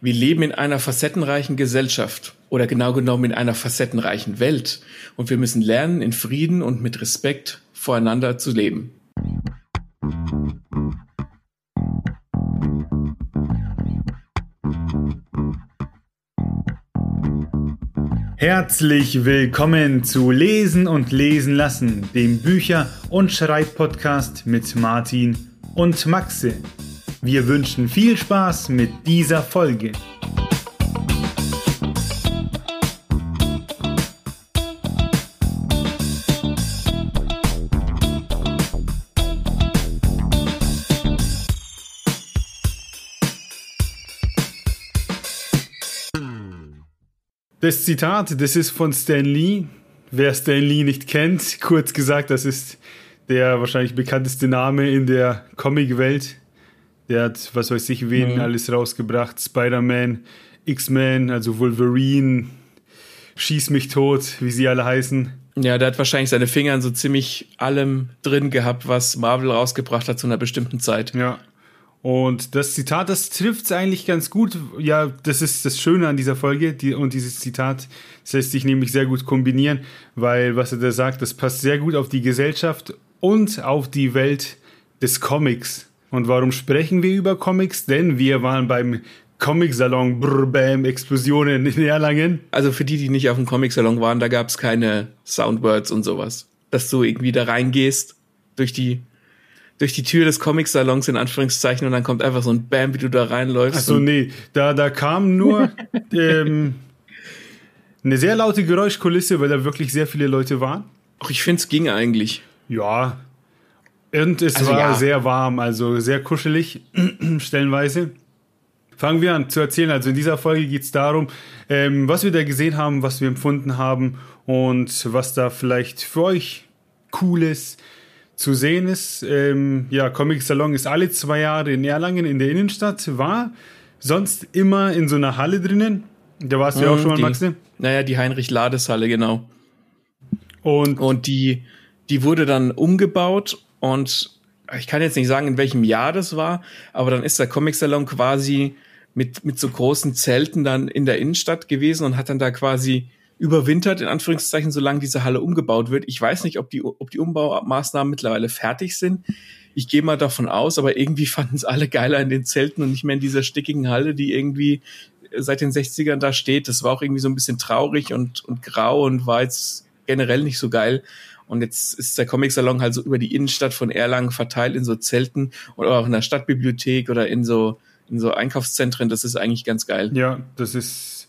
Wir leben in einer facettenreichen Gesellschaft oder genau genommen in einer facettenreichen Welt und wir müssen lernen, in Frieden und mit Respekt voreinander zu leben. Herzlich willkommen zu Lesen und Lesen lassen, dem Bücher- und Schreibpodcast mit Martin und Maxe. Wir wünschen viel Spaß mit dieser Folge. Das Zitat, das ist von Stan Lee. Wer Stan Lee nicht kennt, kurz gesagt, das ist der wahrscheinlich bekannteste Name in der Comicwelt. Der hat, was weiß ich, wen mhm. alles rausgebracht. Spider-Man, X-Men, also Wolverine, Schieß mich tot, wie sie alle heißen. Ja, der hat wahrscheinlich seine Finger in so ziemlich allem drin gehabt, was Marvel rausgebracht hat zu einer bestimmten Zeit. Ja. Und das Zitat, das trifft es eigentlich ganz gut. Ja, das ist das Schöne an dieser Folge. Die, und dieses Zitat, das lässt sich nämlich sehr gut kombinieren, weil was er da sagt, das passt sehr gut auf die Gesellschaft und auf die Welt des Comics. Und warum sprechen wir über Comics? Denn wir waren beim Comic-Salon Bam, Explosionen in Erlangen. Also für die, die nicht auf dem Comic-Salon waren, da gab es keine Soundwords und sowas. Dass du irgendwie da reingehst durch die durch die Tür des Comic-Salons in Anführungszeichen und dann kommt einfach so ein Bam, wie du da reinläufst. Achso, nee, da, da kam nur ähm, eine sehr laute Geräuschkulisse, weil da wirklich sehr viele Leute waren. Ach, ich finde es ging eigentlich. Ja. Und es also, war ja. sehr warm, also sehr kuschelig, stellenweise. Fangen wir an zu erzählen. Also in dieser Folge geht es darum, ähm, was wir da gesehen haben, was wir empfunden haben und was da vielleicht für euch cool ist zu sehen ist. Ähm, ja, Comic Salon ist alle zwei Jahre in Erlangen in der Innenstadt, war sonst immer in so einer Halle drinnen. Da warst du ja auch mhm, schon mal, Maxi. Naja, die Heinrich-Lades-Halle, genau. Und, und die, die wurde dann umgebaut und ich kann jetzt nicht sagen, in welchem Jahr das war, aber dann ist der Comic Salon quasi mit, mit so großen Zelten dann in der Innenstadt gewesen und hat dann da quasi überwintert, in Anführungszeichen, solange diese Halle umgebaut wird. Ich weiß nicht, ob die, ob die Umbaumaßnahmen mittlerweile fertig sind. Ich gehe mal davon aus, aber irgendwie fanden es alle geiler in den Zelten und nicht mehr in dieser stickigen Halle, die irgendwie seit den 60ern da steht. Das war auch irgendwie so ein bisschen traurig und, und grau und war jetzt generell nicht so geil. Und jetzt ist der Comic-Salon halt so über die Innenstadt von Erlangen verteilt in so Zelten oder auch in der Stadtbibliothek oder in so, in so Einkaufszentren. Das ist eigentlich ganz geil. Ja, das ist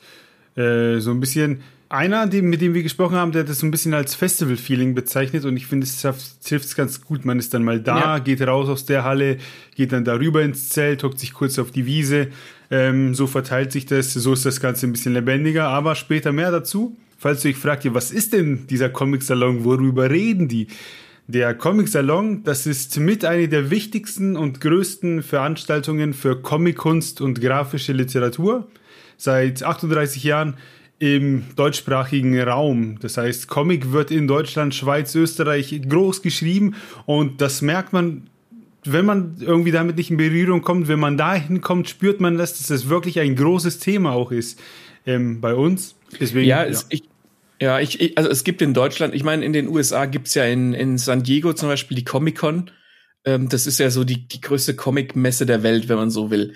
äh, so ein bisschen einer, mit dem wir gesprochen haben, der hat das so ein bisschen als Festival-Feeling bezeichnet und ich finde, es es ganz gut. Man ist dann mal da, ja. geht raus aus der Halle, geht dann darüber ins Zelt, hockt sich kurz auf die Wiese. Ähm, so verteilt sich das, so ist das Ganze ein bisschen lebendiger, aber später mehr dazu. Falls du dich fragt, ja, was ist denn dieser Comic-Salon, worüber reden die? Der Comic-Salon, das ist mit einer der wichtigsten und größten Veranstaltungen für Comic-Kunst und grafische Literatur. Seit 38 Jahren im deutschsprachigen Raum. Das heißt, Comic wird in Deutschland, Schweiz, Österreich groß geschrieben und das merkt man, wenn man irgendwie damit nicht in Berührung kommt, wenn man dahin kommt, spürt man, dass das wirklich ein großes Thema auch ist ähm, bei uns. Deswegen, ja, ja. ich, ja ich, ich, also es gibt in Deutschland, ich meine, in den USA gibt es ja in, in San Diego zum Beispiel die Comic-Con. Ähm, das ist ja so die, die größte Comic-Messe der Welt, wenn man so will.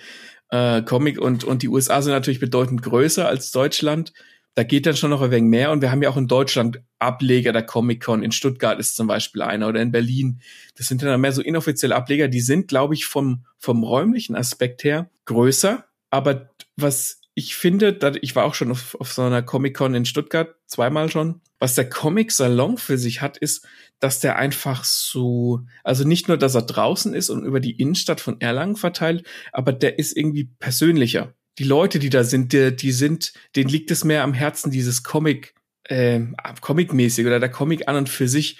Äh, Comic und, und die USA sind natürlich bedeutend größer als Deutschland da geht dann schon noch ein wenig mehr. Und wir haben ja auch in Deutschland Ableger der Comic-Con. In Stuttgart ist zum Beispiel einer oder in Berlin. Das sind dann mehr so inoffizielle Ableger. Die sind, glaube ich, vom, vom räumlichen Aspekt her größer. Aber was ich finde, ich war auch schon auf, auf so einer Comic-Con in Stuttgart, zweimal schon. Was der Comic-Salon für sich hat, ist, dass der einfach so, also nicht nur, dass er draußen ist und über die Innenstadt von Erlangen verteilt, aber der ist irgendwie persönlicher die Leute, die da sind, die, die sind, denen liegt es mehr am Herzen, dieses Comic, äh, Comic-mäßig oder der Comic an und für sich.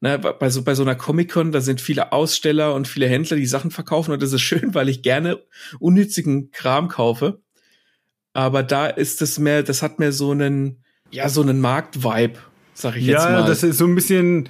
Ne, bei so, bei so einer Comic-Con, da sind viele Aussteller und viele Händler, die Sachen verkaufen und das ist schön, weil ich gerne unnützigen Kram kaufe. Aber da ist es mehr, das hat mehr so einen, ja, so einen Markt-Vibe, sag ich ja, jetzt mal. Ja, das ist so ein bisschen,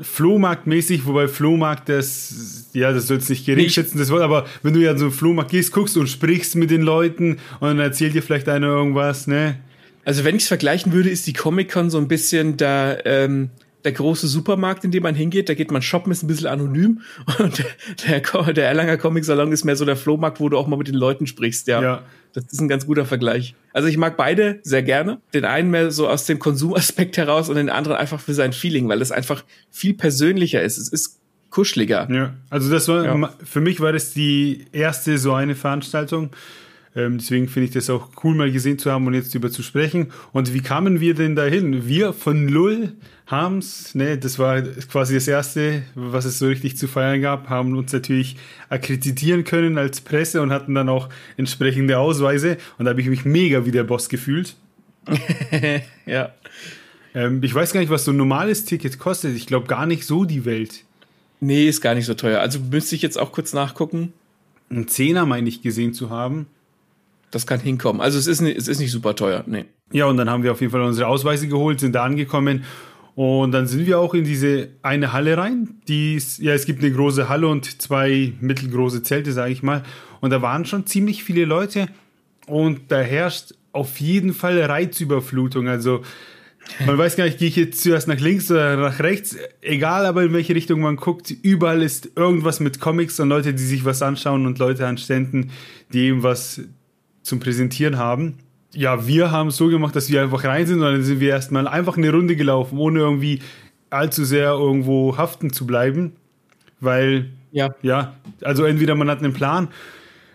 Flohmarktmäßig, wobei Flohmarkt, das, ja, das soll jetzt nicht geringschätzen, das Wort, aber wenn du ja so einen Flohmarkt gehst, guckst und sprichst mit den Leuten und dann erzählt dir vielleicht einer irgendwas, ne? Also wenn ich es vergleichen würde, ist die Comic-Con so ein bisschen da, ähm, der große Supermarkt, in dem man hingeht, da geht man shoppen, ist ein bisschen anonym. Und der, der Erlanger Comic Salon ist mehr so der Flohmarkt, wo du auch mal mit den Leuten sprichst, ja. ja. Das ist ein ganz guter Vergleich. Also ich mag beide sehr gerne. Den einen mehr so aus dem Konsumaspekt heraus und den anderen einfach für sein Feeling, weil es einfach viel persönlicher ist. Es ist kuscheliger. Ja, also das war, ja. für mich war das die erste so eine Veranstaltung. Ähm, deswegen finde ich das auch cool, mal gesehen zu haben und jetzt über zu sprechen. Und wie kamen wir denn dahin? Wir von Null haben's, ne, das war quasi das erste, was es so richtig zu feiern gab, haben uns natürlich akkreditieren können als Presse und hatten dann auch entsprechende Ausweise. Und da habe ich mich mega wie der Boss gefühlt. ja. Ähm, ich weiß gar nicht, was so ein normales Ticket kostet. Ich glaube gar nicht so die Welt. Nee, ist gar nicht so teuer. Also müsste ich jetzt auch kurz nachgucken. Ein Zehner meine ich gesehen zu haben. Das kann hinkommen. Also es ist, nicht, es ist nicht super teuer, nee. Ja, und dann haben wir auf jeden Fall unsere Ausweise geholt, sind da angekommen und dann sind wir auch in diese eine Halle rein. Die ist, ja, es gibt eine große Halle und zwei mittelgroße Zelte, sage ich mal. Und da waren schon ziemlich viele Leute und da herrscht auf jeden Fall Reizüberflutung. Also man weiß gar nicht, gehe ich jetzt zuerst nach links oder nach rechts, egal aber in welche Richtung man guckt, überall ist irgendwas mit Comics und Leute, die sich was anschauen und Leute an Ständen, die eben was zum Präsentieren haben. Ja, wir haben es so gemacht, dass wir einfach rein sind und dann sind wir erstmal einfach eine Runde gelaufen, ohne irgendwie allzu sehr irgendwo haften zu bleiben. Weil, ja, ja also entweder man hat einen Plan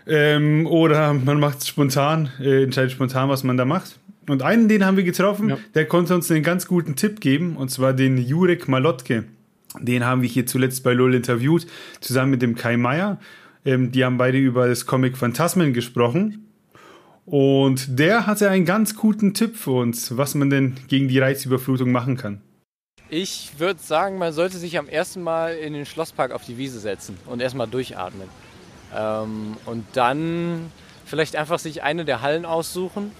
ähm, oder man macht es spontan, äh, entscheidet spontan, was man da macht. Und einen, den haben wir getroffen, ja. der konnte uns einen ganz guten Tipp geben, und zwar den Jurek Malotke. Den haben wir hier zuletzt bei LOL interviewt, zusammen mit dem Kai Meier. Ähm, die haben beide über das Comic Phantasmen gesprochen. Und der hatte einen ganz guten Tipp für uns, was man denn gegen die Reizüberflutung machen kann. Ich würde sagen, man sollte sich am ersten Mal in den Schlosspark auf die Wiese setzen und erstmal durchatmen. Ähm, und dann vielleicht einfach sich eine der Hallen aussuchen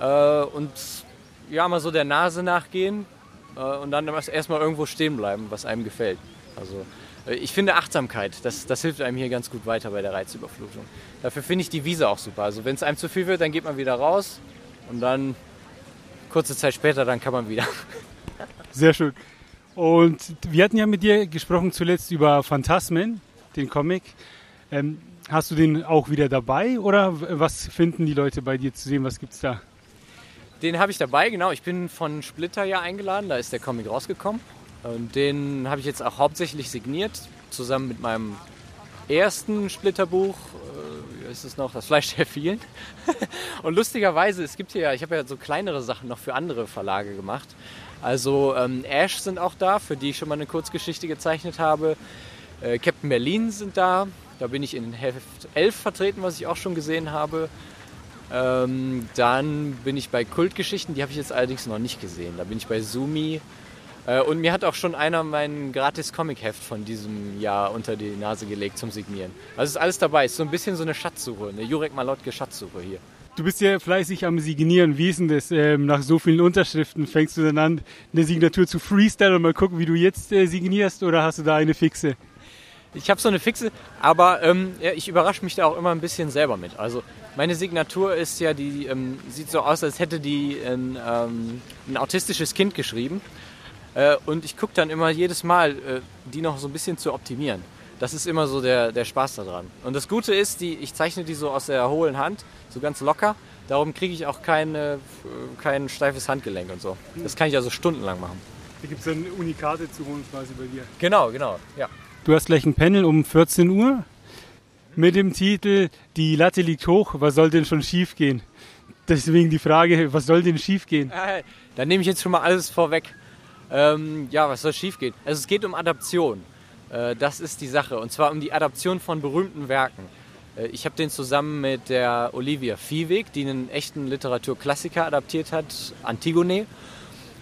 äh, und ja, mal so der Nase nachgehen äh, und dann erstmal irgendwo stehen bleiben, was einem gefällt. Also ich finde Achtsamkeit, das, das hilft einem hier ganz gut weiter bei der Reizüberflutung. Dafür finde ich die Wiese auch super. Also wenn es einem zu viel wird, dann geht man wieder raus und dann kurze Zeit später, dann kann man wieder. Sehr schön. Und wir hatten ja mit dir gesprochen zuletzt über Phantasmen, den Comic. Ähm, hast du den auch wieder dabei oder was finden die Leute bei dir zu sehen? Was gibt es da? Den habe ich dabei, genau. Ich bin von Splitter ja eingeladen, da ist der Comic rausgekommen. Und den habe ich jetzt auch hauptsächlich signiert, zusammen mit meinem ersten Splitterbuch. Äh, wie ist es noch? Das Fleisch der vielen. und lustigerweise, es gibt hier ja, ich habe ja so kleinere Sachen noch für andere Verlage gemacht. Also ähm, Ash sind auch da, für die ich schon mal eine Kurzgeschichte gezeichnet habe. Äh, Captain Berlin sind da. Da bin ich in Heft 11 vertreten, was ich auch schon gesehen habe. Ähm, dann bin ich bei Kultgeschichten, die habe ich jetzt allerdings noch nicht gesehen. Da bin ich bei Sumi. Äh, und mir hat auch schon einer mein gratis Comic-Heft von diesem Jahr unter die Nase gelegt zum Signieren. Also ist alles dabei. Ist so ein bisschen so eine Schatzsuche, eine Jurek Malotke Schatzsuche hier. Du bist ja fleißig am Signieren. Wie ist denn das? Ähm, nach so vielen Unterschriften fängst du dann an, eine Signatur zu freestyle und mal gucken, wie du jetzt äh, signierst oder hast du da eine fixe? Ich habe so eine fixe, aber ähm, ja, ich überrasche mich da auch immer ein bisschen selber mit. Also meine Signatur ist ja, die ähm, sieht so aus, als hätte die ein, ähm, ein autistisches Kind geschrieben. Äh, und ich gucke dann immer jedes Mal, äh, die noch so ein bisschen zu optimieren. Das ist immer so der, der Spaß daran. Und das Gute ist, die, ich zeichne die so aus der hohlen Hand, so ganz locker. Darum kriege ich auch keine, kein steifes Handgelenk und so. Das kann ich also stundenlang machen. Da gibt es dann Unikate zu holen quasi bei dir. Genau, genau, ja. Du hast gleich ein Panel um 14 Uhr mit dem Titel Die Latte liegt hoch, was soll denn schon schief gehen? Deswegen die Frage, was soll denn schief gehen? Äh, dann nehme ich jetzt schon mal alles vorweg. Ähm, ja, was soll schief gehen? Also es geht um Adaption. Äh, das ist die Sache. Und zwar um die Adaption von berühmten Werken. Äh, ich habe den zusammen mit der Olivia Viehweg, die einen echten Literaturklassiker adaptiert hat, Antigone.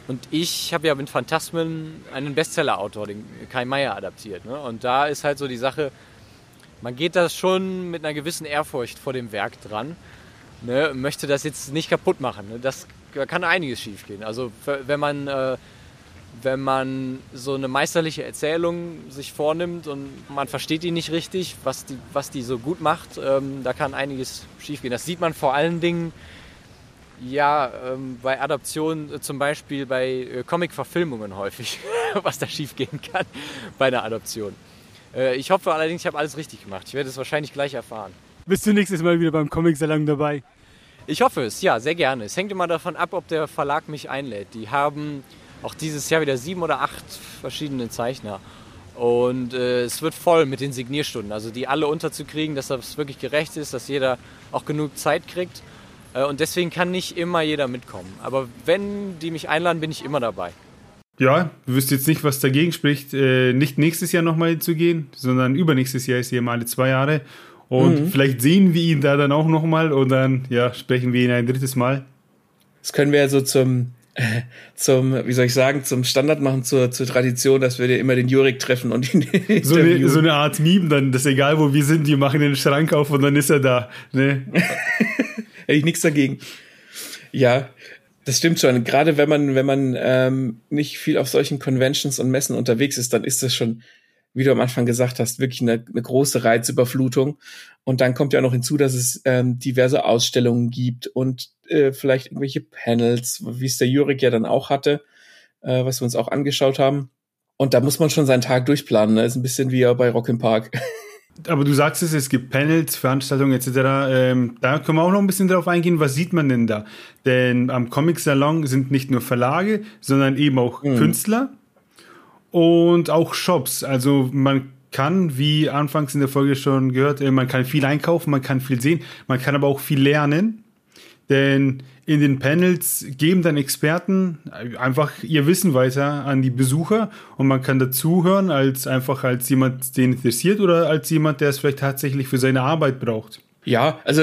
Und ich habe ja mit Phantasmen einen Bestseller-Autor, den Kai Meier, adaptiert. Ne? Und da ist halt so die Sache, man geht das schon mit einer gewissen Ehrfurcht vor dem Werk dran. Ne? Möchte das jetzt nicht kaputt machen. Ne? Das da kann einiges schief gehen. Also wenn man äh, wenn man so eine meisterliche Erzählung sich vornimmt und man versteht die nicht richtig, was die, was die so gut macht, ähm, da kann einiges schiefgehen. Das sieht man vor allen Dingen ja ähm, bei Adaptionen, äh, zum Beispiel bei äh, Comic-Verfilmungen häufig, was da schiefgehen kann bei einer Adaption. Äh, ich hoffe allerdings, ich habe alles richtig gemacht. Ich werde es wahrscheinlich gleich erfahren. Bist du nächstes Mal wieder beim Comic-Salon dabei? Ich hoffe es, ja, sehr gerne. Es hängt immer davon ab, ob der Verlag mich einlädt. Die haben auch dieses Jahr wieder sieben oder acht verschiedene Zeichner. Und äh, es wird voll mit den Signierstunden. Also die alle unterzukriegen, dass das wirklich gerecht ist, dass jeder auch genug Zeit kriegt. Äh, und deswegen kann nicht immer jeder mitkommen. Aber wenn die mich einladen, bin ich immer dabei. Ja, du wüsst jetzt nicht, was dagegen spricht, äh, nicht nächstes Jahr nochmal zu gehen, sondern übernächstes Jahr ist hier mal alle zwei Jahre. Und mhm. vielleicht sehen wir ihn da dann auch nochmal und dann ja, sprechen wir ihn ein drittes Mal. Das können wir ja so zum, zum, wie soll ich sagen, zum Standard machen, zur, zur Tradition, dass wir dir immer den Jurik treffen und ihn so eine, so eine Art Meme dann, das ist egal, wo wir sind, die machen den Schrank auf und dann ist er da. Ne? Hätte ich nichts dagegen. Ja, das stimmt schon. Gerade wenn man, wenn man ähm, nicht viel auf solchen Conventions und Messen unterwegs ist, dann ist das schon wie du am Anfang gesagt hast, wirklich eine, eine große Reizüberflutung. Und dann kommt ja noch hinzu, dass es ähm, diverse Ausstellungen gibt und äh, vielleicht irgendwelche Panels, wie es der Jurik ja dann auch hatte, äh, was wir uns auch angeschaut haben. Und da muss man schon seinen Tag durchplanen. Ne? Ist ein bisschen wie bei Rock im Park. Aber du sagst es, es gibt Panels, Veranstaltungen etc. Ähm, da können wir auch noch ein bisschen drauf eingehen. Was sieht man denn da? Denn am Comic-Salon sind nicht nur Verlage, sondern eben auch mhm. Künstler und auch Shops. Also man kann, wie anfangs in der Folge schon gehört, äh, man kann viel einkaufen, man kann viel sehen, man kann aber auch viel lernen. Denn in den Panels geben dann Experten einfach ihr Wissen weiter an die Besucher und man kann dazuhören als einfach als jemand, den interessiert oder als jemand, der es vielleicht tatsächlich für seine Arbeit braucht. Ja, also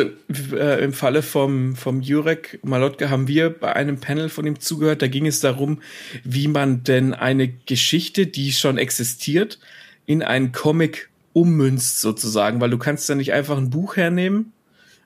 äh, im Falle vom, vom Jurek Malotke haben wir bei einem Panel von ihm zugehört. Da ging es darum, wie man denn eine Geschichte, die schon existiert, in einen Comic ummünzt sozusagen, weil du kannst ja nicht einfach ein Buch hernehmen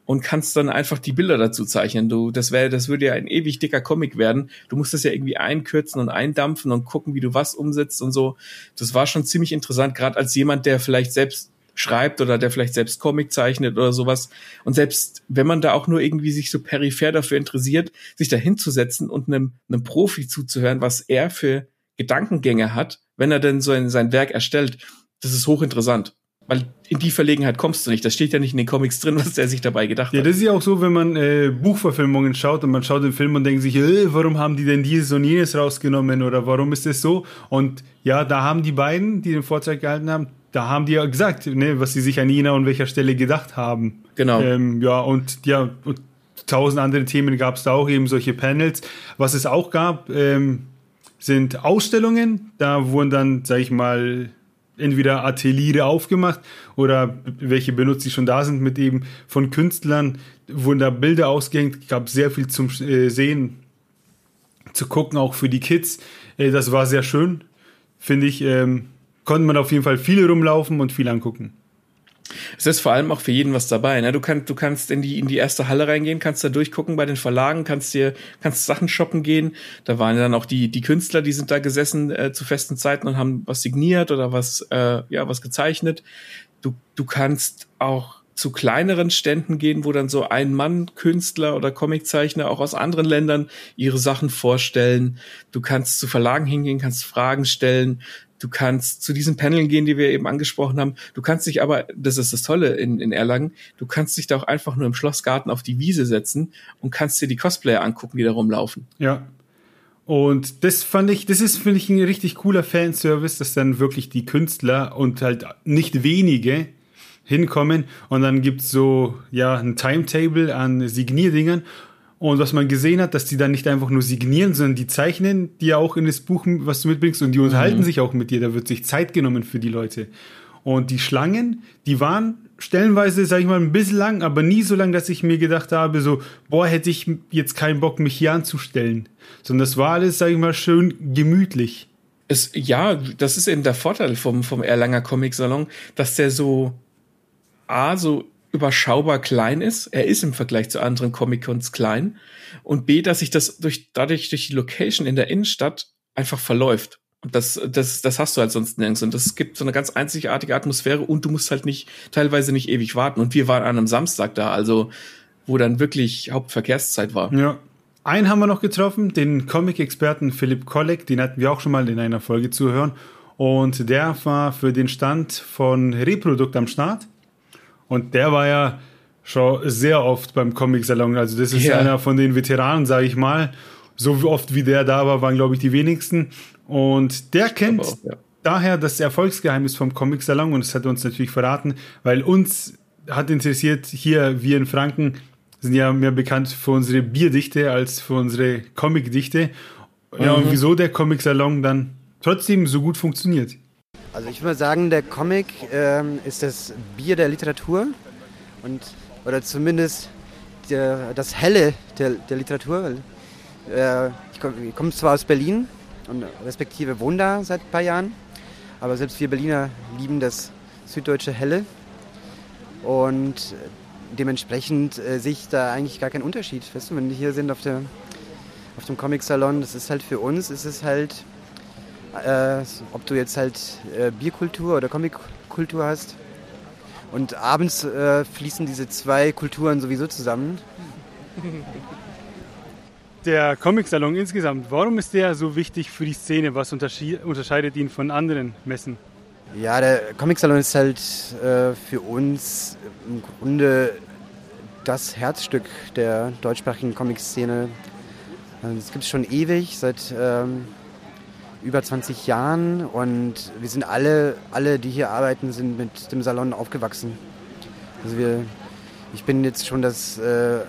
und kannst dann einfach die Bilder dazu zeichnen. Du, das wäre, das würde ja ein ewig dicker Comic werden. Du musst das ja irgendwie einkürzen und eindampfen und gucken, wie du was umsetzt und so. Das war schon ziemlich interessant, gerade als jemand, der vielleicht selbst schreibt oder der vielleicht selbst Comic zeichnet oder sowas. Und selbst wenn man da auch nur irgendwie sich so peripher dafür interessiert, sich da hinzusetzen und einem, einem Profi zuzuhören, was er für Gedankengänge hat, wenn er denn so ein, sein Werk erstellt, das ist hochinteressant. Weil in die Verlegenheit kommst du nicht. Das steht ja nicht in den Comics drin, was der sich dabei gedacht ja, hat. Ja, das ist ja auch so, wenn man äh, Buchverfilmungen schaut und man schaut den Film und denkt sich, äh, warum haben die denn dieses und jenes rausgenommen oder warum ist das so? Und ja, da haben die beiden, die den Vorzeig gehalten haben, da haben die ja gesagt, ne, was sie sich an jener und welcher Stelle gedacht haben. Genau. Ähm, ja, und ja, und tausend andere Themen gab es da auch, eben solche Panels. Was es auch gab, ähm, sind Ausstellungen. Da wurden dann, sag ich mal, entweder Ateliere aufgemacht oder welche benutzt, die schon da sind, mit eben von Künstlern wurden da Bilder ausgehängt. gab sehr viel zum äh, Sehen, zu gucken, auch für die Kids. Äh, das war sehr schön, finde ich. Ähm, konnte man auf jeden Fall viel rumlaufen und viel angucken. Es ist vor allem auch für jeden was dabei. Ne? Du, kannst, du kannst in die, in die erste Halle reingehen, kannst da durchgucken bei den Verlagen, kannst dir kannst Sachen shoppen gehen. Da waren dann auch die, die Künstler, die sind da gesessen äh, zu festen Zeiten und haben was signiert oder was, äh, ja, was gezeichnet. Du, du kannst auch zu kleineren Ständen gehen, wo dann so ein Mann Künstler oder Comiczeichner auch aus anderen Ländern ihre Sachen vorstellen. Du kannst zu Verlagen hingehen, kannst Fragen stellen. Du kannst zu diesen Paneln gehen, die wir eben angesprochen haben. Du kannst dich aber, das ist das Tolle in, in Erlangen, du kannst dich da auch einfach nur im Schlossgarten auf die Wiese setzen und kannst dir die Cosplayer angucken, die da rumlaufen. Ja. Und das fand ich, das ist, finde ich, ein richtig cooler Fanservice, dass dann wirklich die Künstler und halt nicht wenige hinkommen und dann gibt's so, ja, ein Timetable an Signierdingern und was man gesehen hat, dass die dann nicht einfach nur signieren, sondern die zeichnen die ja auch in das Buch, was du mitbringst, und die unterhalten mhm. sich auch mit dir. Da wird sich Zeit genommen für die Leute. Und die Schlangen, die waren stellenweise, sag ich mal, ein bisschen lang, aber nie so lang, dass ich mir gedacht habe, so, boah, hätte ich jetzt keinen Bock, mich hier anzustellen. Sondern das war alles, sag ich mal, schön gemütlich. Es, ja, das ist eben der Vorteil vom, vom Erlanger Comic Salon, dass der so, A, so überschaubar klein ist. Er ist im Vergleich zu anderen Comic-Cons klein. Und B, dass sich das durch, dadurch durch die Location in der Innenstadt einfach verläuft. Und das, das, das hast du halt sonst nirgends. Und das gibt so eine ganz einzigartige Atmosphäre und du musst halt nicht, teilweise nicht ewig warten. Und wir waren an einem Samstag da, also wo dann wirklich Hauptverkehrszeit war. Ja. Einen haben wir noch getroffen, den Comic-Experten Philipp Kolleg, den hatten wir auch schon mal in einer Folge zu hören. Und der war für den Stand von Reprodukt am Start. Und der war ja schon sehr oft beim Comic-Salon. Also das ist ja. einer von den Veteranen, sage ich mal. So oft wie der da war, waren, glaube ich, die wenigsten. Und der kennt auch, ja. daher das Erfolgsgeheimnis vom Comic-Salon und das hat er uns natürlich verraten, weil uns hat interessiert, hier, wir in Franken sind ja mehr bekannt für unsere Bierdichte als für unsere Comicdichte. Ja, mhm. und wieso der Comic-Salon dann trotzdem so gut funktioniert. Also ich würde sagen, der Comic ähm, ist das Bier der Literatur und oder zumindest der, das Helle der, der Literatur. Äh, ich komme komm zwar aus Berlin und respektive wohne da seit ein paar Jahren, aber selbst wir Berliner lieben das süddeutsche Helle und dementsprechend äh, sehe ich da eigentlich gar keinen Unterschied. Weißt du, wenn wir hier sind auf, der, auf dem Comic-Salon, das ist halt für uns, ist es halt, äh, ob du jetzt halt äh, Bierkultur oder Comic-Kultur hast. Und abends äh, fließen diese zwei Kulturen sowieso zusammen. Der Comic-Salon insgesamt, warum ist der so wichtig für die Szene? Was unterscheidet ihn von anderen Messen? Ja, der Comic-Salon ist halt äh, für uns im Grunde das Herzstück der deutschsprachigen Comic-Szene. Also, das gibt es schon ewig, seit ähm, über 20 Jahren und wir sind alle, alle, die hier arbeiten, sind mit dem Salon aufgewachsen. Also wir, ich bin jetzt schon das äh,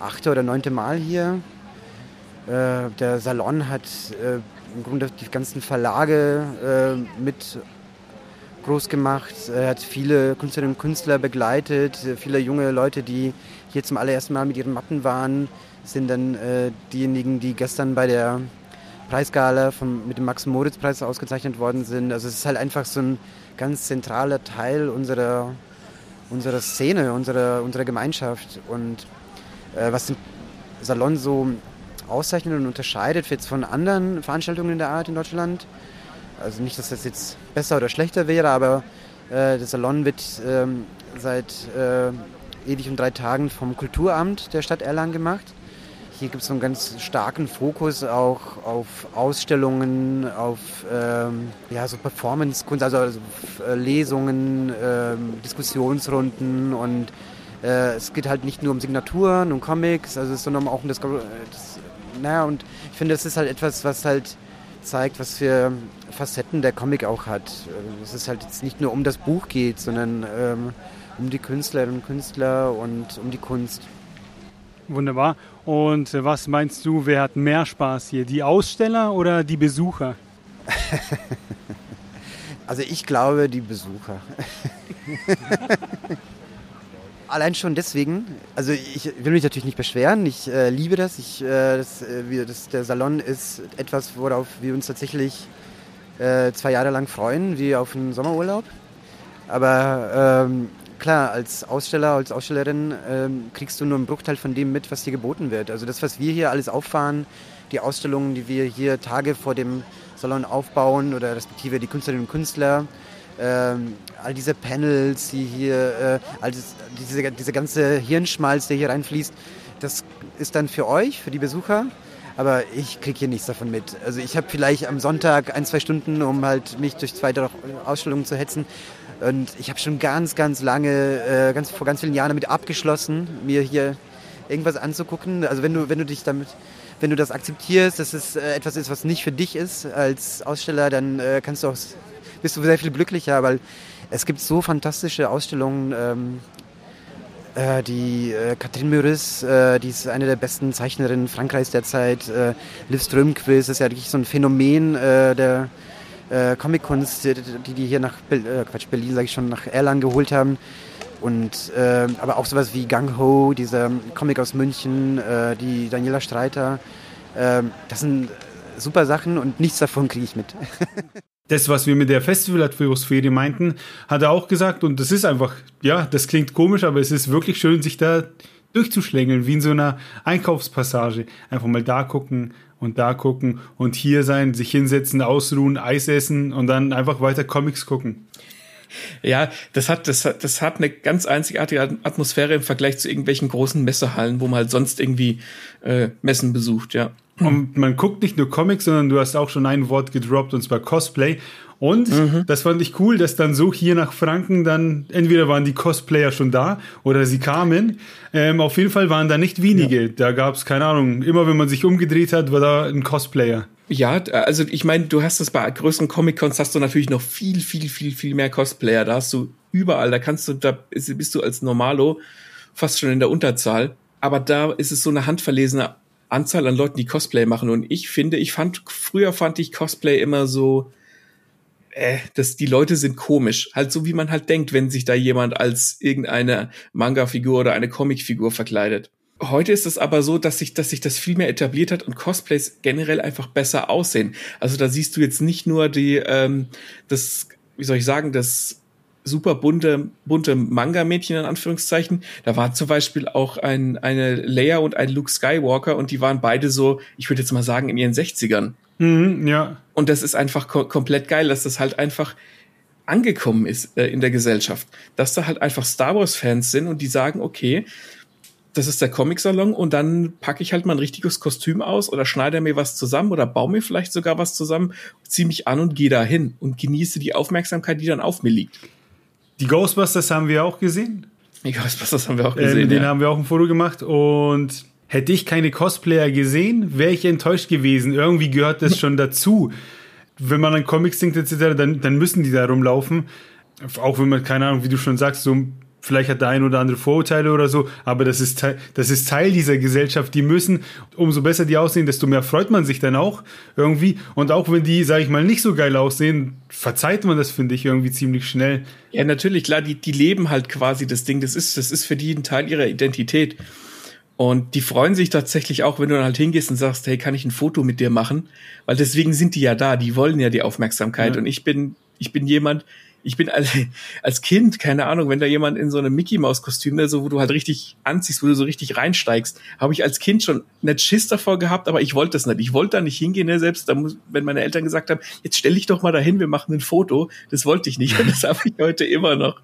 achte oder neunte Mal hier. Äh, der Salon hat äh, im Grunde die ganzen Verlage äh, mit groß gemacht. Er hat viele Künstlerinnen und Künstler begleitet, viele junge Leute, die hier zum allerersten Mal mit ihren Mappen waren, sind dann äh, diejenigen, die gestern bei der Preisgala vom, mit dem Max-Moritz-Preis ausgezeichnet worden sind. Also es ist halt einfach so ein ganz zentraler Teil unserer, unserer Szene, unserer, unserer Gemeinschaft. Und äh, was den Salon so auszeichnet und unterscheidet jetzt von anderen Veranstaltungen in der Art in Deutschland, also nicht, dass das jetzt besser oder schlechter wäre, aber äh, der Salon wird ähm, seit äh, ewig und drei Tagen vom Kulturamt der Stadt Erlangen gemacht. Hier gibt es so einen ganz starken Fokus auch auf Ausstellungen, auf ähm, ja, so Performance-Kunst, also, also äh, Lesungen, ähm, Diskussionsrunden und äh, es geht halt nicht nur um Signaturen und Comics, also sondern auch um das, das naja, und ich finde, das ist halt etwas, was halt zeigt, was für Facetten der Comic auch hat. Dass es halt jetzt nicht nur um das Buch geht, sondern ähm, um die Künstlerinnen und Künstler und um die Kunst. Wunderbar. Und äh, was meinst du, wer hat mehr Spaß hier, die Aussteller oder die Besucher? also ich glaube, die Besucher. Allein schon deswegen, also ich will mich natürlich nicht beschweren, ich äh, liebe das. Ich, äh, das, äh, das. Der Salon ist etwas, worauf wir uns tatsächlich äh, zwei Jahre lang freuen, wie auf einen Sommerurlaub. Aber ähm, klar, als Aussteller, als Ausstellerin ähm, kriegst du nur einen Bruchteil von dem mit, was dir geboten wird. Also das, was wir hier alles auffahren, die Ausstellungen, die wir hier Tage vor dem Salon aufbauen oder respektive die Künstlerinnen und Künstler, ähm, all diese Panels, die hier, äh, all das, diese, diese ganze Hirnschmalz, der hier reinfließt, das ist dann für euch, für die Besucher. Aber ich kriege hier nichts davon mit. Also ich habe vielleicht am Sonntag ein, zwei Stunden, um halt mich durch zwei Ausstellungen zu hetzen. Und ich habe schon ganz, ganz lange, äh, ganz, vor ganz vielen Jahren damit abgeschlossen, mir hier irgendwas anzugucken. Also wenn du, wenn du dich damit, wenn du das akzeptierst, dass es äh, etwas ist, was nicht für dich ist als Aussteller, dann äh, kannst du auch, bist du sehr viel glücklicher, weil es gibt so fantastische Ausstellungen. Ähm, äh, die äh, Katrin Meurice, äh, die ist eine der besten Zeichnerinnen Frankreichs derzeit. Äh, Liv Strömquist ist ja wirklich so ein Phänomen äh, der äh, Comic-Kunst, die die hier nach äh, Quatsch, Berlin, sage ich schon, nach Erlangen geholt haben. Und äh, aber auch sowas wie Gang Ho, dieser Comic aus München, äh, die Daniela Streiter. Äh, das sind super Sachen und nichts davon kriege ich mit. das, was wir mit der Festivalatmosphäre meinten, hat er auch gesagt. Und das ist einfach, ja, das klingt komisch, aber es ist wirklich schön, sich da durchzuschlängeln, wie in so einer Einkaufspassage. Einfach mal da gucken und da gucken und hier sein, sich hinsetzen, ausruhen, Eis essen und dann einfach weiter Comics gucken. Ja, das hat, das hat, das hat eine ganz einzigartige Atmosphäre im Vergleich zu irgendwelchen großen Messehallen, wo man halt sonst irgendwie äh, Messen besucht, ja. Und man guckt nicht nur Comics, sondern du hast auch schon ein Wort gedroppt, und zwar Cosplay. Und mhm. das fand ich cool, dass dann so hier nach Franken dann, entweder waren die Cosplayer schon da oder sie kamen. Ähm, auf jeden Fall waren da nicht wenige. Ja. Da gab es, keine Ahnung, immer wenn man sich umgedreht hat, war da ein Cosplayer. Ja, also ich meine, du hast das bei größeren Comic-Cons, hast du natürlich noch viel, viel, viel, viel mehr Cosplayer. Da hast du überall, da kannst du, da bist du als Normalo fast schon in der Unterzahl. Aber da ist es so eine handverlesene Anzahl an Leuten, die Cosplay machen. Und ich finde, ich fand, früher fand ich Cosplay immer so, äh, dass die Leute sind komisch. Halt so, wie man halt denkt, wenn sich da jemand als irgendeine Manga-Figur oder eine Comic-Figur verkleidet. Heute ist es aber so, dass sich, dass sich das viel mehr etabliert hat und Cosplays generell einfach besser aussehen. Also da siehst du jetzt nicht nur die, ähm, das, wie soll ich sagen, das super bunte, bunte Manga-Mädchen in Anführungszeichen. Da war zum Beispiel auch ein, eine Leia und ein Luke Skywalker und die waren beide so, ich würde jetzt mal sagen, in ihren 60ern. Mhm, ja. Und das ist einfach ko komplett geil, dass das halt einfach angekommen ist äh, in der Gesellschaft. Dass da halt einfach Star Wars-Fans sind und die sagen, okay, das ist der Comic-Salon und dann packe ich halt mal ein richtiges Kostüm aus oder schneide mir was zusammen oder baue mir vielleicht sogar was zusammen, ziehe mich an und gehe da hin und genieße die Aufmerksamkeit, die dann auf mir liegt. Die Ghostbusters haben wir auch gesehen. Die Ghostbusters haben wir auch gesehen. Ähm, den ja. haben wir auch ein Foto gemacht und hätte ich keine Cosplayer gesehen, wäre ich enttäuscht gewesen. Irgendwie gehört das schon dazu. Wenn man an Comics denkt etc., dann, dann müssen die da rumlaufen. Auch wenn man, keine Ahnung, wie du schon sagst, so vielleicht hat der ein oder andere Vorurteile oder so, aber das ist, Teil, das ist Teil dieser Gesellschaft. Die müssen, umso besser die aussehen, desto mehr freut man sich dann auch irgendwie. Und auch wenn die, sage ich mal, nicht so geil aussehen, verzeiht man das, finde ich, irgendwie ziemlich schnell. Ja, natürlich, klar, die, die leben halt quasi das Ding. Das ist, das ist für die ein Teil ihrer Identität. Und die freuen sich tatsächlich auch, wenn du dann halt hingehst und sagst, hey, kann ich ein Foto mit dir machen? Weil deswegen sind die ja da, die wollen ja die Aufmerksamkeit. Ja. Und ich bin, ich bin jemand, ich bin als, als Kind, keine Ahnung, wenn da jemand in so einem Mickey Maus Kostüm, so wo du halt richtig anziehst, wo du so richtig reinsteigst, habe ich als Kind schon nicht Schiss davor gehabt, aber ich wollte das nicht. Ich wollte da nicht hingehen, ne, selbst da muss, wenn meine Eltern gesagt haben, jetzt stell dich doch mal dahin, wir machen ein Foto, das wollte ich nicht und das habe ich heute immer noch.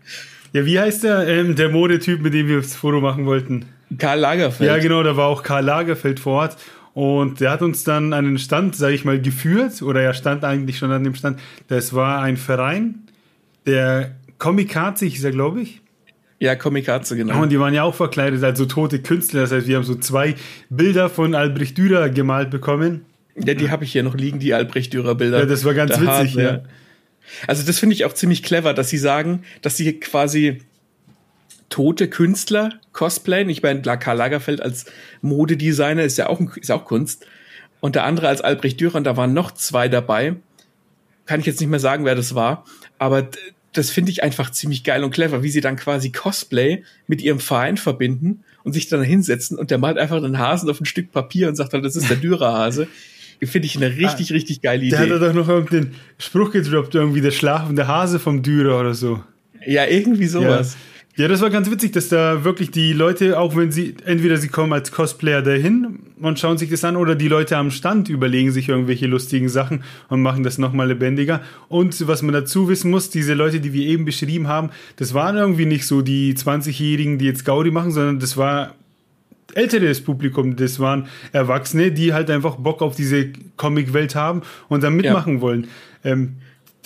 Ja, wie heißt der, ähm, der Modetyp, mit dem wir das Foto machen wollten? Karl Lagerfeld. Ja, genau, da war auch Karl Lagerfeld vor Ort. Und der hat uns dann an den Stand, sage ich mal, geführt, oder er stand eigentlich schon an dem Stand. Das war ein Verein, der Komikaze hieß er, glaube ich. Ja, Komikaze, genau. Und die waren ja auch verkleidet als so tote Künstler. Das heißt, wir haben so zwei Bilder von Albrecht Dürer gemalt bekommen. Ja, die habe ich hier noch liegen, die Albrecht Dürer Bilder. Ja, das war ganz witzig, Hase, ja. Also das finde ich auch ziemlich clever, dass sie sagen, dass sie quasi tote Künstler cosplayen. Ich meine, Karl Lagerfeld als Modedesigner ist ja auch, ist auch Kunst. Und der andere als Albrecht Dürer, und da waren noch zwei dabei. Kann ich jetzt nicht mehr sagen, wer das war. Aber das finde ich einfach ziemlich geil und clever, wie sie dann quasi Cosplay mit ihrem Verein verbinden und sich dann hinsetzen und der malt einfach einen Hasen auf ein Stück Papier und sagt dann, das ist der Dürerhase. Finde ich eine richtig, ah, richtig geile Idee. Der hat doch noch irgendeinen Spruch gedroppt, irgendwie der schlafende Hase vom Dürer oder so. Ja, irgendwie sowas. Ja. Ja, das war ganz witzig, dass da wirklich die Leute, auch wenn sie, entweder sie kommen als Cosplayer dahin und schauen sich das an, oder die Leute am Stand überlegen sich irgendwelche lustigen Sachen und machen das nochmal lebendiger. Und was man dazu wissen muss, diese Leute, die wir eben beschrieben haben, das waren irgendwie nicht so die 20-Jährigen, die jetzt Gaudi machen, sondern das war älteres Publikum, das waren Erwachsene, die halt einfach Bock auf diese Comic-Welt haben und da mitmachen ja. wollen. Ähm,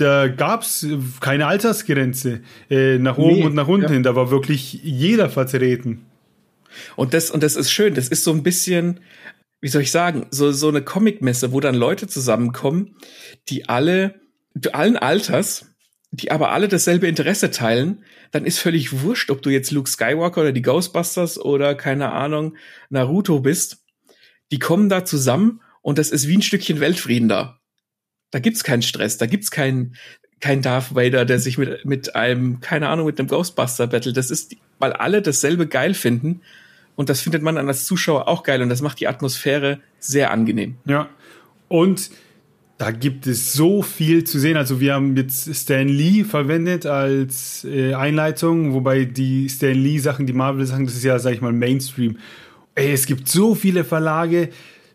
da gab es keine Altersgrenze äh, nach oben nee, und nach unten ja. hin. Da war wirklich jeder vertreten. Und das, und das ist schön. Das ist so ein bisschen, wie soll ich sagen, so, so eine Comicmesse, wo dann Leute zusammenkommen, die alle, allen Alters, die aber alle dasselbe Interesse teilen, dann ist völlig wurscht, ob du jetzt Luke Skywalker oder die Ghostbusters oder keine Ahnung, Naruto bist. Die kommen da zusammen und das ist wie ein Stückchen Weltfrieden da. Da gibt's keinen Stress, da gibt's keinen kein Darth Vader, der sich mit, mit einem, keine Ahnung, mit einem Ghostbuster battelt. Das ist, weil alle dasselbe geil finden. Und das findet man als Zuschauer auch geil. Und das macht die Atmosphäre sehr angenehm. Ja. Und da gibt es so viel zu sehen. Also wir haben jetzt Stan Lee verwendet als äh, Einleitung, wobei die Stan Lee Sachen, die Marvel Sachen, das ist ja, sag ich mal, Mainstream. Ey, es gibt so viele Verlage,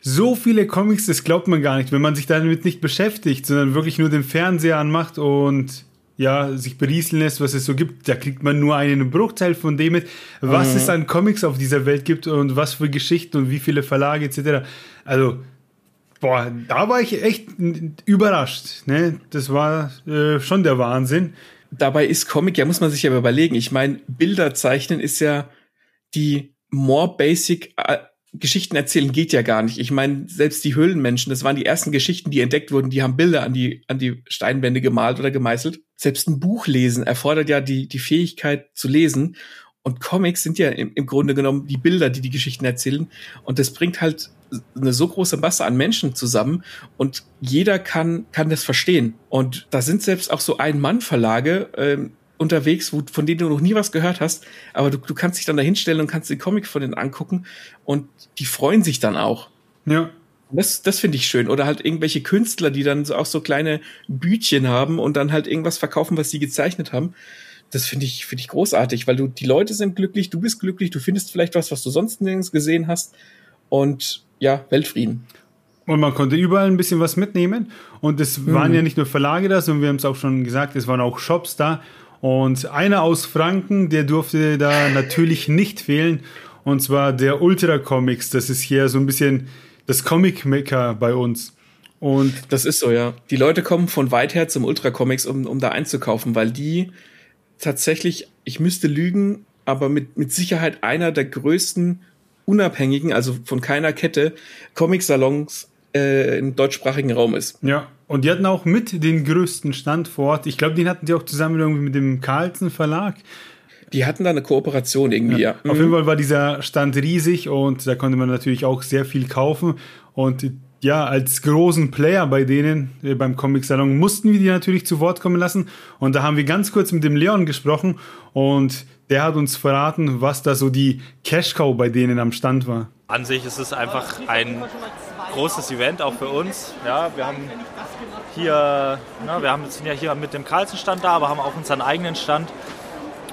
so viele Comics, das glaubt man gar nicht, wenn man sich damit nicht beschäftigt, sondern wirklich nur den Fernseher anmacht und ja, sich berieseln lässt, was es so gibt, da kriegt man nur einen Bruchteil von dem mit, was mhm. es an Comics auf dieser Welt gibt und was für Geschichten und wie viele Verlage etc. Also, boah, da war ich echt überrascht. Ne? Das war äh, schon der Wahnsinn. Dabei ist Comic, ja, muss man sich ja überlegen. Ich meine, Bilder zeichnen ist ja die more basic äh, Geschichten erzählen geht ja gar nicht. Ich meine, selbst die Höhlenmenschen, das waren die ersten Geschichten, die entdeckt wurden, die haben Bilder an die, an die Steinwände gemalt oder gemeißelt. Selbst ein Buch lesen erfordert ja die, die Fähigkeit zu lesen. Und Comics sind ja im, im Grunde genommen die Bilder, die die Geschichten erzählen. Und das bringt halt eine so große Masse an Menschen zusammen und jeder kann, kann das verstehen. Und da sind selbst auch so Ein-Mann-Verlage, ähm, unterwegs, wo, von denen du noch nie was gehört hast, aber du, du kannst dich dann da hinstellen und kannst den Comic von denen angucken und die freuen sich dann auch. Ja. Das, das finde ich schön. Oder halt irgendwelche Künstler, die dann so auch so kleine Bütchen haben und dann halt irgendwas verkaufen, was sie gezeichnet haben. Das finde ich, finde ich großartig, weil du, die Leute sind glücklich, du bist glücklich, du findest vielleicht was, was du sonst nirgends gesehen hast. Und ja, Weltfrieden. Und man konnte überall ein bisschen was mitnehmen. Und es mhm. waren ja nicht nur Verlage da, sondern wir haben es auch schon gesagt, es waren auch Shops da. Und einer aus Franken, der durfte da natürlich nicht fehlen. Und zwar der Ultra Comics. Das ist hier so ein bisschen das Comic-Maker bei uns. Und das ist so, ja. Die Leute kommen von weit her zum Ultra Comics, um, um da einzukaufen, weil die tatsächlich, ich müsste lügen, aber mit, mit Sicherheit einer der größten unabhängigen, also von keiner Kette, Comic-Salons äh, im deutschsprachigen Raum ist. Ja, und die hatten auch mit den größten Stand vor Ort. Ich glaube, den hatten die auch zusammen irgendwie mit dem Carlsen Verlag. Die hatten da eine Kooperation irgendwie, ja. ja. Auf jeden Fall war dieser Stand riesig und da konnte man natürlich auch sehr viel kaufen. Und ja, als großen Player bei denen äh, beim Comic Salon mussten wir die natürlich zu Wort kommen lassen. Und da haben wir ganz kurz mit dem Leon gesprochen und der hat uns verraten, was da so die Cash Cow bei denen am Stand war. An sich ist es einfach ein großes Event auch für uns. Ja, wir haben hier, na, wir haben, sind ja hier mit dem Carlsen-Stand da, aber haben auch unseren eigenen Stand.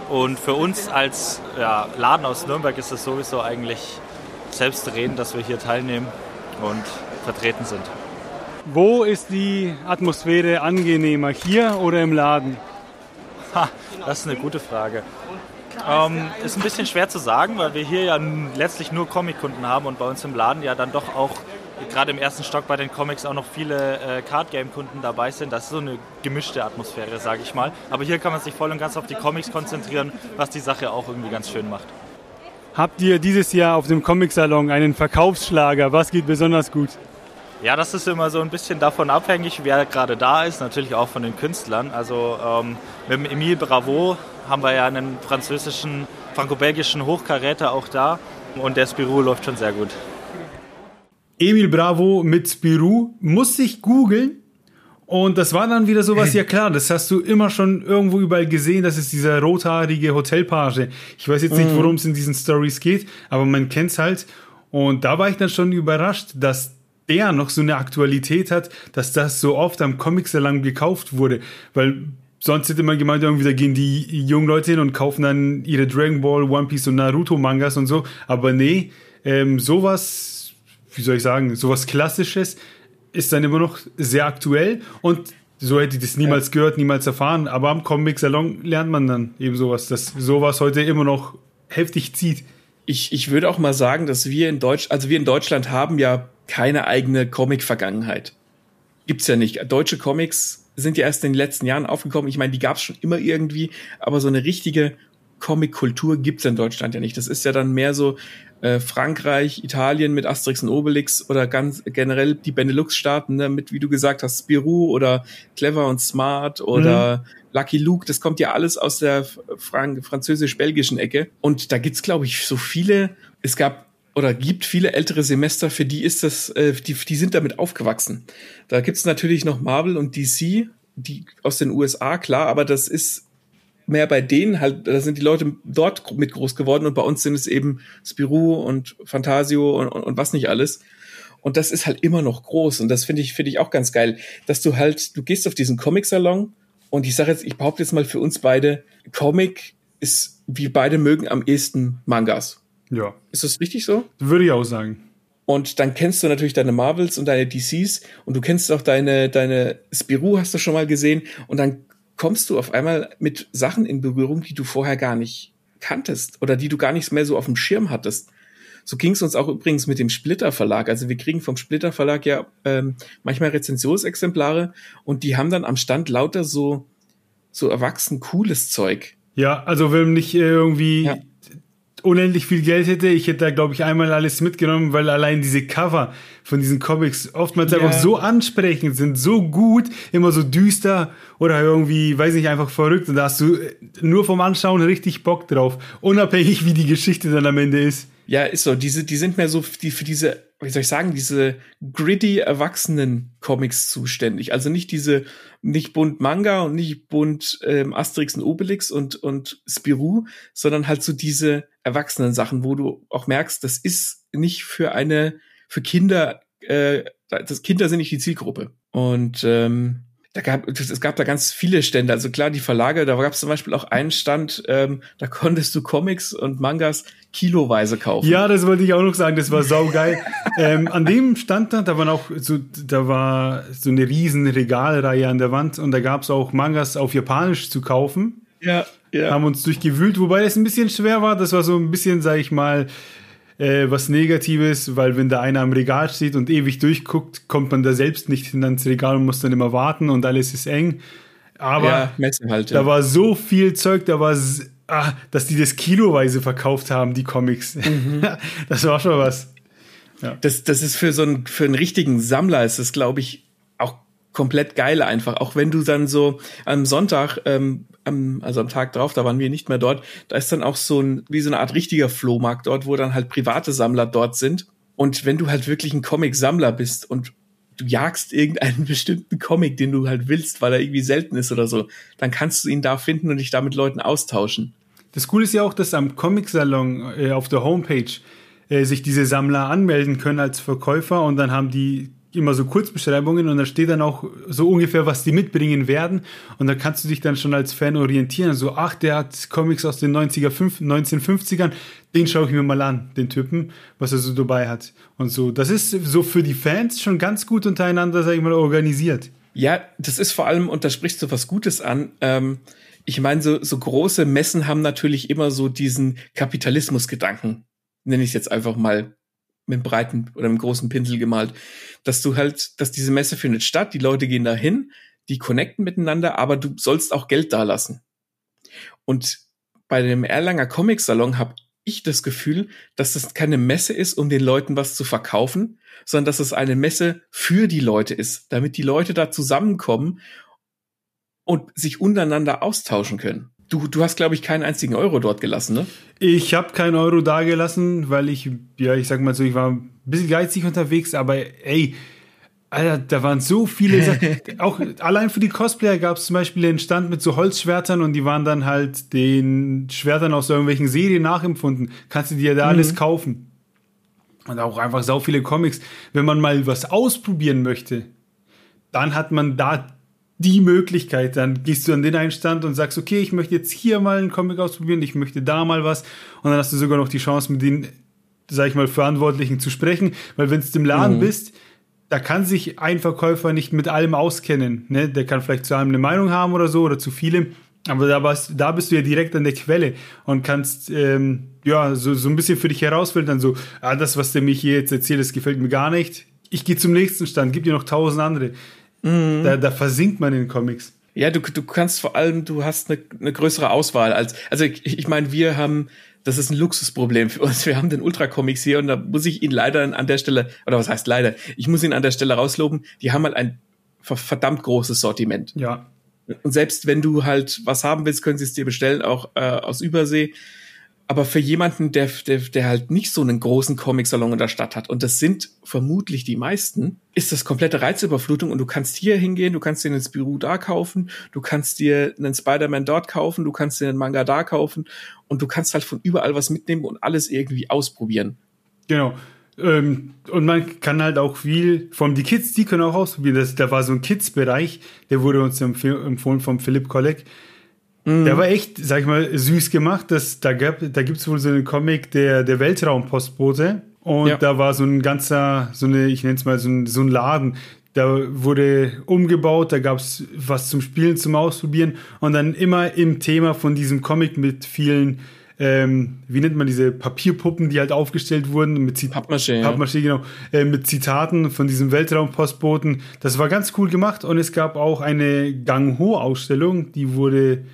Und für uns als ja, Laden aus Nürnberg ist es sowieso eigentlich selbstredend, dass wir hier teilnehmen und vertreten sind. Wo ist die Atmosphäre angenehmer, hier oder im Laden? Ha, das ist eine gute Frage. Ähm, ist ein bisschen schwer zu sagen, weil wir hier ja letztlich nur Comic-Kunden haben und bei uns im Laden ja dann doch auch gerade im ersten Stock bei den Comics auch noch viele äh, Card-Game-Kunden dabei sind. Das ist so eine gemischte Atmosphäre, sage ich mal. Aber hier kann man sich voll und ganz auf die Comics konzentrieren, was die Sache auch irgendwie ganz schön macht. Habt ihr dieses Jahr auf dem Comic-Salon einen Verkaufsschlager? Was geht besonders gut? Ja, das ist immer so ein bisschen davon abhängig, wer gerade da ist, natürlich auch von den Künstlern. Also ähm, mit dem Emile Bravo haben wir ja einen französischen, franco-belgischen Hochkaräter auch da und der Spirou läuft schon sehr gut. Emil Bravo mit Spirou musste ich googeln und das war dann wieder sowas, ja klar, das hast du immer schon irgendwo überall gesehen, das ist dieser rothaarige Hotelpage. Ich weiß jetzt nicht, mhm. worum es in diesen Stories geht, aber man kennt es halt. Und da war ich dann schon überrascht, dass der noch so eine Aktualität hat, dass das so oft am Comic-Salon gekauft wurde. Weil sonst hätte man gemeint, irgendwie da gehen die jungen Leute hin und kaufen dann ihre Dragon Ball, One Piece und Naruto-Mangas und so. Aber nee, ähm, sowas, wie soll ich sagen, sowas Klassisches ist dann immer noch sehr aktuell und so hätte ich das niemals ja. gehört, niemals erfahren. Aber am Comic-Salon lernt man dann eben sowas, dass sowas heute immer noch heftig zieht. Ich, ich würde auch mal sagen, dass wir in Deutsch, also wir in Deutschland haben ja keine eigene Comic-Vergangenheit. Gibt's ja nicht. Deutsche Comics sind ja erst in den letzten Jahren aufgekommen. Ich meine, die gab's schon immer irgendwie, aber so eine richtige Comic-Kultur gibt's in Deutschland ja nicht. Das ist ja dann mehr so äh, Frankreich, Italien mit Asterix und Obelix oder ganz generell die Benelux-Staaten ne, mit, wie du gesagt hast, Spirou oder Clever und Smart oder mhm. Lucky Luke. Das kommt ja alles aus der Frank französisch-belgischen Ecke. Und da gibt's, glaube ich, so viele. Es gab oder gibt viele ältere Semester, für die ist das, äh, die, die sind damit aufgewachsen. Da gibt's natürlich noch Marvel und DC, die aus den USA, klar, aber das ist mehr bei denen halt, da sind die Leute dort mit groß geworden und bei uns sind es eben Spirou und Fantasio und, und, und was nicht alles. Und das ist halt immer noch groß und das finde ich, finde ich auch ganz geil, dass du halt, du gehst auf diesen Comic-Salon und ich sage jetzt, ich behaupte jetzt mal für uns beide, Comic ist, wie beide mögen, am ehesten Mangas. Ja. Ist das richtig so? Würde ich auch sagen. Und dann kennst du natürlich deine Marvels und deine DCs und du kennst auch deine, deine Spirou hast du schon mal gesehen und dann kommst du auf einmal mit Sachen in Berührung, die du vorher gar nicht kanntest oder die du gar nicht mehr so auf dem Schirm hattest. So ging es uns auch übrigens mit dem Splitter Verlag. Also wir kriegen vom Splitter Verlag ja ähm, manchmal Rezensionsexemplare und die haben dann am Stand lauter so so erwachsen cooles Zeug. Ja, also wenn nicht irgendwie ja unendlich viel Geld hätte, ich hätte da, glaube ich, einmal alles mitgenommen, weil allein diese Cover von diesen Comics oftmals ja. einfach so ansprechend sind, so gut, immer so düster oder irgendwie, weiß nicht, einfach verrückt. Und da hast du nur vom Anschauen richtig Bock drauf, unabhängig wie die Geschichte dann am Ende ist. Ja, ist so. Diese, die sind mehr so die, für diese, wie soll ich sagen, diese gritty erwachsenen Comics zuständig. Also nicht diese, nicht bunt Manga und nicht bunt ähm, Asterix und Obelix und, und Spirou, sondern halt so diese erwachsenen Sachen, wo du auch merkst, das ist nicht für eine, für Kinder, äh, das Kinder sind nicht die Zielgruppe. Und ähm, da gab, es gab da ganz viele Stände. Also klar, die Verlage, da gab es zum Beispiel auch einen Stand, ähm, da konntest du Comics und Mangas kiloweise kaufen. Ja, das wollte ich auch noch sagen, das war saugeil. ähm, an dem Stand da, da waren auch so, da war so eine riesen Regalreihe an der Wand und da gab es auch Mangas auf Japanisch zu kaufen. Ja, ja. Haben uns durchgewühlt, wobei das ein bisschen schwer war. Das war so ein bisschen, sag ich mal, äh, was Negatives, weil wenn da einer am Regal steht und ewig durchguckt, kommt man da selbst nicht hin ans Regal und muss dann immer warten und alles ist eng. Aber ja, halt, ja. da war so viel Zeug, da war, ah, dass die das kiloweise verkauft haben, die Comics. Mhm. das war schon was. Ja. Das, das ist für so einen, für einen richtigen Sammler ist das, glaube ich, auch komplett geil einfach. Auch wenn du dann so am Sonntag ähm, am, also am Tag drauf, da waren wir nicht mehr dort, da ist dann auch so ein, wie so eine Art richtiger Flohmarkt dort, wo dann halt private Sammler dort sind. Und wenn du halt wirklich ein Comic-Sammler bist und du jagst irgendeinen bestimmten Comic, den du halt willst, weil er irgendwie selten ist oder so, dann kannst du ihn da finden und dich da mit Leuten austauschen. Das Coole ist ja auch, dass am Comic-Salon äh, auf der Homepage äh, sich diese Sammler anmelden können als Verkäufer und dann haben die immer so Kurzbeschreibungen und da steht dann auch so ungefähr, was die mitbringen werden. Und da kannst du dich dann schon als Fan orientieren. So, ach, der hat Comics aus den 90er, 1950ern, den schaue ich mir mal an, den Typen, was er so dabei hat. Und so, das ist so für die Fans schon ganz gut untereinander, sag ich mal, organisiert. Ja, das ist vor allem, und da sprichst du was Gutes an, ähm, ich meine, so, so große Messen haben natürlich immer so diesen Kapitalismusgedanken, nenne ich es jetzt einfach mal mit einem breiten oder einem großen Pinsel gemalt, dass du halt, dass diese Messe findet statt, die Leute gehen dahin, die connecten miteinander, aber du sollst auch Geld dalassen. Und bei dem Erlanger Comic Salon habe ich das Gefühl, dass das keine Messe ist, um den Leuten was zu verkaufen, sondern dass es eine Messe für die Leute ist, damit die Leute da zusammenkommen und sich untereinander austauschen können. Du, du hast, glaube ich, keinen einzigen Euro dort gelassen, ne? Ich habe keinen Euro da gelassen, weil ich, ja, ich sag mal so, ich war ein bisschen geizig unterwegs, aber ey, Alter, da waren so viele Sachen. Auch allein für die Cosplayer gab es zum Beispiel den Stand mit so Holzschwertern und die waren dann halt den Schwertern aus irgendwelchen Serien nachempfunden. Kannst du dir da mhm. alles kaufen. Und auch einfach so viele Comics. Wenn man mal was ausprobieren möchte, dann hat man da die Möglichkeit. Dann gehst du an den Einstand und sagst, okay, ich möchte jetzt hier mal einen Comic ausprobieren, ich möchte da mal was. Und dann hast du sogar noch die Chance, mit den, sag ich mal, Verantwortlichen zu sprechen. Weil wenn du im Laden mhm. bist, da kann sich ein Verkäufer nicht mit allem auskennen. Ne? Der kann vielleicht zu allem eine Meinung haben oder so oder zu vielem. Aber da, warst, da bist du ja direkt an der Quelle und kannst ähm, ja so, so ein bisschen für dich herausfiltern. So, ah, das, was der mich hier jetzt erzählt, das gefällt mir gar nicht. Ich gehe zum nächsten Stand, gib dir noch tausend andere. Mhm. Da, da versinkt man in Comics. Ja, du, du kannst vor allem, du hast eine, eine größere Auswahl als, also ich, ich meine, wir haben, das ist ein Luxusproblem für uns. Wir haben den Ultra-Comics hier und da muss ich ihn leider an der Stelle, oder was heißt leider, ich muss ihn an der Stelle rausloben, die haben halt ein verdammt großes Sortiment. Ja. Und selbst wenn du halt was haben willst, können sie es dir bestellen, auch äh, aus Übersee aber für jemanden, der, der, der halt nicht so einen großen Comic-Salon in der Stadt hat, und das sind vermutlich die meisten, ist das komplette Reizüberflutung und du kannst hier hingehen, du kannst dir einen Spirou da kaufen, du kannst dir einen Spider-Man dort kaufen, du kannst dir einen Manga da kaufen und du kannst halt von überall was mitnehmen und alles irgendwie ausprobieren. Genau. Ähm, und man kann halt auch viel von die Kids, die können auch ausprobieren. Das, da war so ein Kids-Bereich, der wurde uns empfohlen vom Philipp Kolleg Mhm. Der war echt, sag ich mal, süß gemacht. Das, da gab, da gibt's wohl so einen Comic, der, der Weltraumpostbote. Und ja. da war so ein ganzer, so eine, ich nenne es mal so ein, so ein Laden. Da wurde umgebaut, da gab es was zum Spielen, zum Ausprobieren und dann immer im Thema von diesem Comic mit vielen, ähm, wie nennt man diese Papierpuppen, die halt aufgestellt wurden mit Zit Pappmaché, Pappmaché ja. genau, äh, mit Zitaten von diesem Weltraumpostboten. Das war ganz cool gemacht und es gab auch eine Gang Ho Ausstellung, die wurde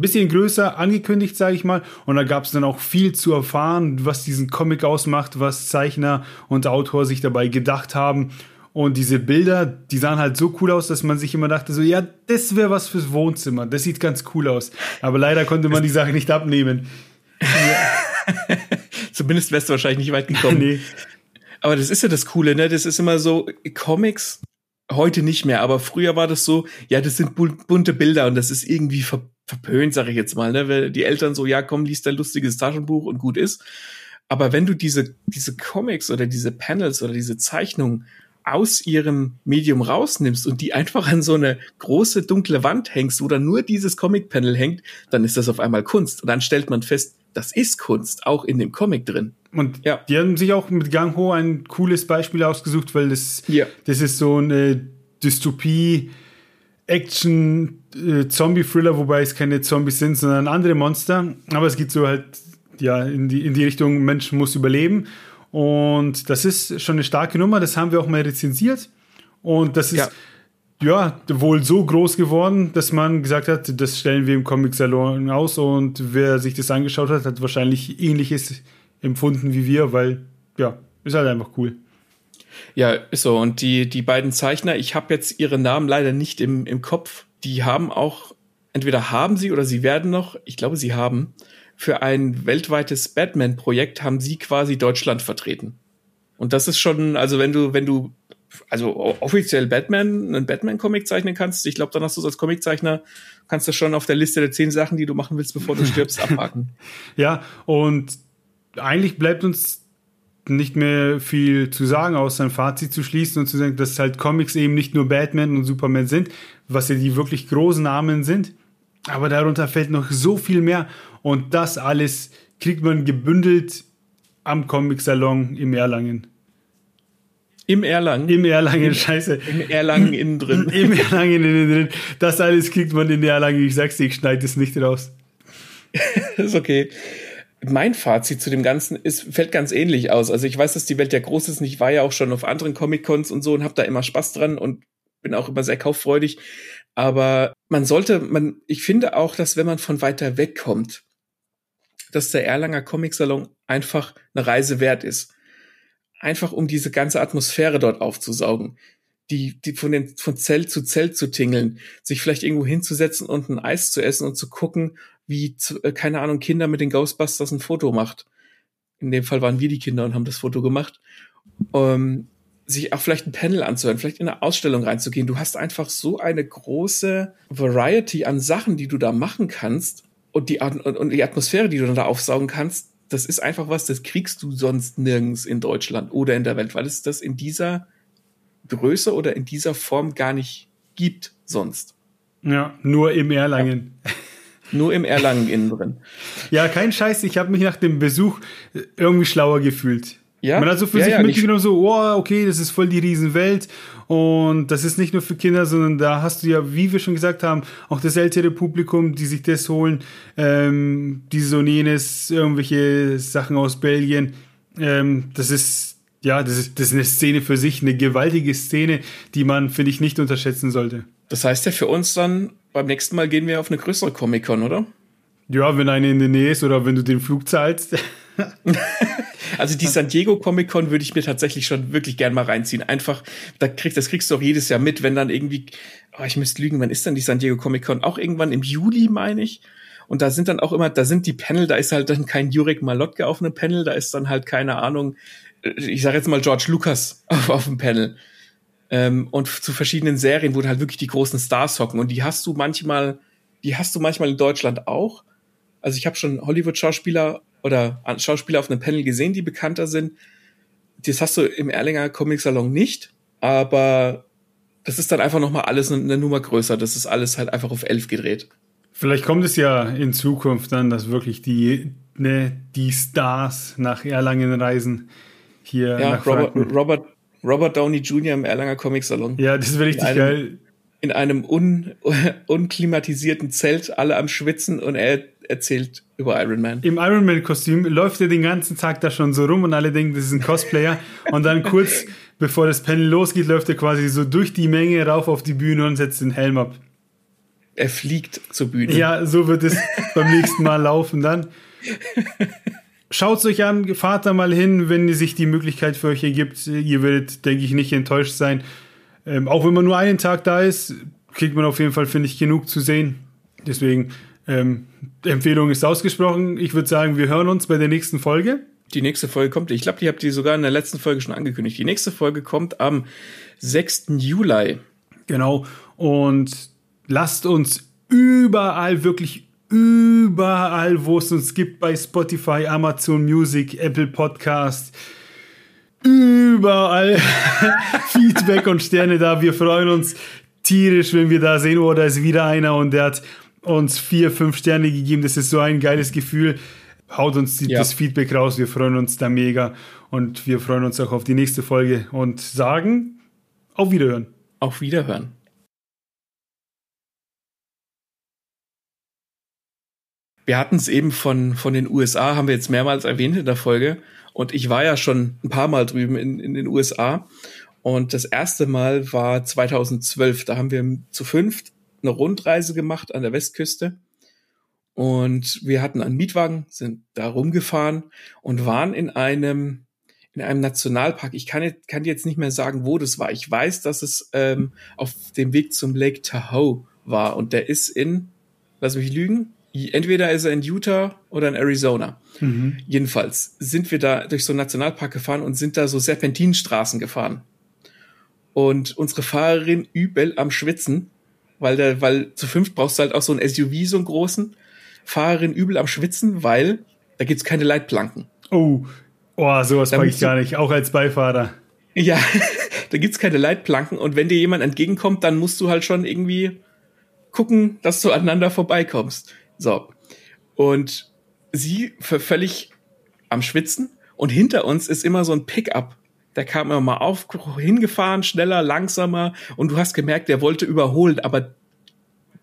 bisschen größer angekündigt, sage ich mal. Und da gab es dann auch viel zu erfahren, was diesen Comic ausmacht, was Zeichner und Autor sich dabei gedacht haben. Und diese Bilder, die sahen halt so cool aus, dass man sich immer dachte, so, ja, das wäre was fürs Wohnzimmer. Das sieht ganz cool aus. Aber leider konnte man die Sache nicht abnehmen. Zumindest wärst du wahrscheinlich nicht weit gekommen. nee. Aber das ist ja das Coole, ne? Das ist immer so, Comics, heute nicht mehr, aber früher war das so, ja, das sind bunte Bilder und das ist irgendwie ver verpönt, sage ich jetzt mal, ne? Weil die Eltern so, ja, komm, liest ein lustiges Taschenbuch und gut ist. Aber wenn du diese, diese Comics oder diese Panels oder diese Zeichnungen aus ihrem Medium rausnimmst und die einfach an so eine große dunkle Wand hängst, wo dann nur dieses Comic-Panel hängt, dann ist das auf einmal Kunst. Und dann stellt man fest, das ist Kunst, auch in dem Comic drin. Und ja. die haben sich auch mit Gang Ho ein cooles Beispiel ausgesucht, weil das, ja. das ist so eine Dystopie, Action, äh, wobei es keine Zombies sind, sondern andere Monster. Aber es geht so halt ja in die, in die Richtung, Mensch muss überleben. Und das ist schon eine starke Nummer, das haben wir auch mal rezensiert. Und das ist ja, ja wohl so groß geworden, dass man gesagt hat, das stellen wir im Comic-Salon aus. Und wer sich das angeschaut hat, hat wahrscheinlich ähnliches empfunden wie wir, weil ja, ist halt einfach cool. Ja, ist so. Und die, die beiden Zeichner, ich habe jetzt ihre Namen leider nicht im, im Kopf. Die haben auch, entweder haben sie oder sie werden noch, ich glaube, sie haben, für ein weltweites Batman-Projekt haben sie quasi Deutschland vertreten. Und das ist schon, also wenn du, wenn du, also offiziell Batman, einen Batman-Comic zeichnen kannst, ich glaube, dann hast du als Comiczeichner, kannst du schon auf der Liste der zehn Sachen, die du machen willst, bevor du stirbst, abhaken. Ja, und eigentlich bleibt uns nicht mehr viel zu sagen, außer ein Fazit zu schließen und zu sagen, dass halt Comics eben nicht nur Batman und Superman sind, was ja die wirklich großen Namen sind, aber darunter fällt noch so viel mehr. Und das alles kriegt man gebündelt am Comic-Salon im Erlangen. Im Erlangen? Im Erlangen, scheiße. Im Erlangen innen drin. Im Erlangen innen drin. Das alles kriegt man in Erlangen. Ich sag's dir, ich schneide es nicht raus. ist okay. Mein Fazit zu dem Ganzen ist, fällt ganz ähnlich aus. Also ich weiß, dass die Welt ja groß ist und ich war ja auch schon auf anderen Comic-Cons und so und habe da immer Spaß dran und bin auch immer sehr kauffreudig. Aber man sollte, man, ich finde auch, dass wenn man von weiter weg kommt, dass der Erlanger Comic-Salon einfach eine Reise wert ist. Einfach um diese ganze Atmosphäre dort aufzusaugen. Die, die von, den, von Zelt zu Zelt zu tingeln, sich vielleicht irgendwo hinzusetzen und ein Eis zu essen und zu gucken, wie, äh, keine Ahnung, Kinder mit den Ghostbusters ein Foto macht. In dem Fall waren wir die Kinder und haben das Foto gemacht. Ähm, sich auch vielleicht ein Panel anzuhören, vielleicht in eine Ausstellung reinzugehen. Du hast einfach so eine große Variety an Sachen, die du da machen kannst und die, und die Atmosphäre, die du dann da aufsaugen kannst, das ist einfach was, das kriegst du sonst nirgends in Deutschland oder in der Welt, weil es das in dieser Größe oder in dieser Form gar nicht gibt sonst. Ja, nur im Erlangen. Ja. Nur im Erlangen innen drin. Ja, kein Scheiß, ich habe mich nach dem Besuch irgendwie schlauer gefühlt. Ja? Man hat so für ja, sich ja, mitgenommen, so, oh, okay, das ist voll die Riesenwelt und das ist nicht nur für Kinder, sondern da hast du ja, wie wir schon gesagt haben, auch das ältere Publikum, die sich das holen, ähm, dieses und jenes, irgendwelche Sachen aus Belgien. Ähm, das ist, ja, das ist, das ist eine Szene für sich, eine gewaltige Szene, die man, finde ich, nicht unterschätzen sollte. Das heißt ja für uns dann, beim nächsten Mal gehen wir auf eine größere Comic-Con, oder? Ja, wenn eine in der Nähe ist oder wenn du den Flug zahlst. also die San Diego Comic Con würde ich mir tatsächlich schon wirklich gern mal reinziehen. Einfach, da kriegst, das kriegst du auch jedes Jahr mit, wenn dann irgendwie, oh, ich müsste lügen, wann ist dann die San Diego Comic Con? Auch irgendwann im Juli, meine ich. Und da sind dann auch immer, da sind die Panel, da ist halt dann kein Jurek Malotke auf einem Panel, da ist dann halt keine Ahnung, ich sage jetzt mal George Lucas auf, auf dem Panel. Ähm, und zu verschiedenen Serien, wo halt wirklich die großen Stars hocken. Und die hast du manchmal, die hast du manchmal in Deutschland auch. Also ich habe schon Hollywood-Schauspieler oder Schauspieler auf einem Panel gesehen, die bekannter sind. Das hast du im Erlinger Comic Salon nicht, aber das ist dann einfach nochmal alles eine, Nummer größer. Das ist alles halt einfach auf elf gedreht. Vielleicht kommt es ja in Zukunft dann, dass wirklich die, ne, die Stars nach Erlangen reisen. Hier Ja, Robert. Robert, Robert Downey Jr. im Erlanger Comic Salon. Ja, das wäre richtig In einem- geil. In einem un, unklimatisierten Zelt, alle am Schwitzen und er erzählt über Iron Man. Im Iron Man-Kostüm läuft er den ganzen Tag da schon so rum und alle denken, das ist ein Cosplayer. Und dann kurz bevor das Panel losgeht, läuft er quasi so durch die Menge rauf auf die Bühne und setzt den Helm ab. Er fliegt zur Bühne. Ja, so wird es beim nächsten Mal laufen dann. Schaut euch an, fahrt da mal hin, wenn sich die Möglichkeit für euch ergibt. Ihr werdet, denke ich, nicht enttäuscht sein. Ähm, auch wenn man nur einen Tag da ist, kriegt man auf jeden Fall, finde ich, genug zu sehen. Deswegen, ähm, Empfehlung ist ausgesprochen. Ich würde sagen, wir hören uns bei der nächsten Folge. Die nächste Folge kommt, ich glaube, die habt ihr sogar in der letzten Folge schon angekündigt. Die nächste Folge kommt am 6. Juli. Genau. Und lasst uns überall, wirklich überall, wo es uns gibt, bei Spotify, Amazon Music, Apple Podcast, überall Feedback und Sterne da. Wir freuen uns tierisch, wenn wir da sehen, oh, da ist wieder einer und der hat uns vier, fünf Sterne gegeben. Das ist so ein geiles Gefühl. Haut uns die, Ja. das Feedback raus. Wir freuen uns da mega und wir freuen uns auch auf die nächste Folge und sagen auf Wiederhören. Auf Wiederhören. Wir hatten es eben von, von den USA, haben wir jetzt mehrmals erwähnt in der Folge. Und ich war ja schon ein paar Mal drüben in, in den USA. Und das erste Mal war 2012. Da haben wir zu fünft eine Rundreise gemacht an der Westküste. Und wir hatten einen Mietwagen, sind da rumgefahren und waren in einem, in einem Nationalpark. Ich kann, jetzt- kann jetzt nicht mehr sagen, wo das war. Ich weiß, dass es ähm, auf dem Weg zum Lake Tahoe war. Und der ist in, lass mich lügen, entweder ist er in Utah oder in Arizona. Jedenfalls sind wir da durch so einen Nationalpark gefahren und sind da so Serpentinstraßen gefahren. Und unsere Fahrerin übel am Schwitzen, weil der, weil zu fünf brauchst du halt auch so ein SUV, so einen großen. Fahrerin übel am Schwitzen, weil da gibt's keine Leitplanken. Oh, oh sowas Da mag ich gar nicht, auch als Beifahrer. Ja, da gibt's keine Leitplanken und wenn dir jemand entgegenkommt, dann musst du halt schon irgendwie gucken, dass du aneinander vorbeikommst. So. Und sie völlig am Schwitzen und hinter uns ist immer so ein Pickup. Der kam immer mal auf, hingefahren, schneller, langsamer und du hast gemerkt, der wollte überholen, aber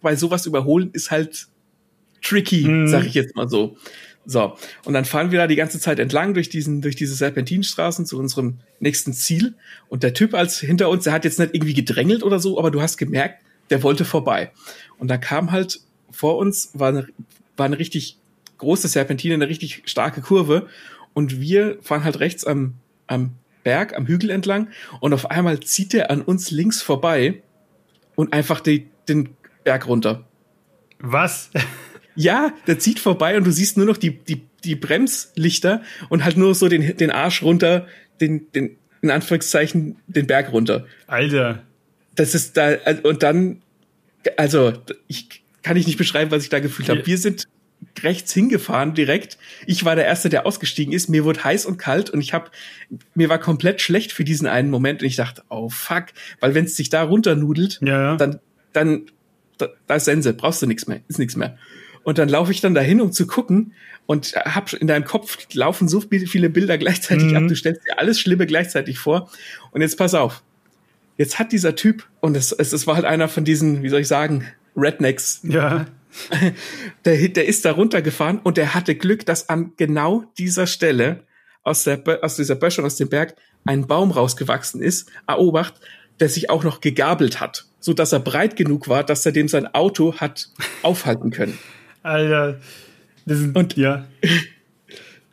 bei sowas überholen ist halt tricky, Mhm. sag ich jetzt mal so. So, und dann fahren wir da die ganze Zeit entlang durch diesen, durch diese Serpentinstraßen zu unserem nächsten Ziel. Und der Typ als hinter uns, der hat jetzt nicht irgendwie gedrängelt oder so, aber du hast gemerkt, der wollte vorbei. Und da kam halt vor uns, war eine, war eine richtig große Serpentine, eine richtig starke Kurve. Und wir fahren halt rechts am, am Berg, am Hügel entlang. Und auf einmal zieht er an uns links vorbei und einfach die, den Berg runter. Was? Ja, der zieht vorbei und du siehst nur noch die, die, die Bremslichter und halt nur so den, den Arsch runter, den, den, in Anführungszeichen, den Berg runter. Alter. Das ist da, und dann, also, ich kann ich nicht beschreiben, was ich da gefühlt habe. Wir sind rechts hingefahren direkt. Ich war der Erste, der ausgestiegen ist. Mir wurde heiß und kalt und ich habe, mir war komplett schlecht für diesen einen Moment und ich dachte, oh fuck, weil wenn es sich da runternudelt, Ja, ja. dann, dann, da, da ist Sense, brauchst du nichts mehr, ist nichts mehr. Und dann laufe ich dann dahin, um zu gucken und hab in deinem Kopf laufen so viele Bilder gleichzeitig Mhm. ab, du stellst dir alles Schlimme gleichzeitig vor. Und jetzt pass auf. Jetzt hat dieser Typ, und es, es, es war halt einer von diesen, wie soll ich sagen, Rednecks, ja. der, der ist da runtergefahren und der hatte Glück, dass an genau dieser Stelle aus, der, aus dieser Böschung, aus dem Berg, ein Baum rausgewachsen ist, Aobacht, der sich auch noch gegabelt hat, so dass er breit genug war, dass er dem sein Auto hat aufhalten können. Alter. Das sind, Und- ja.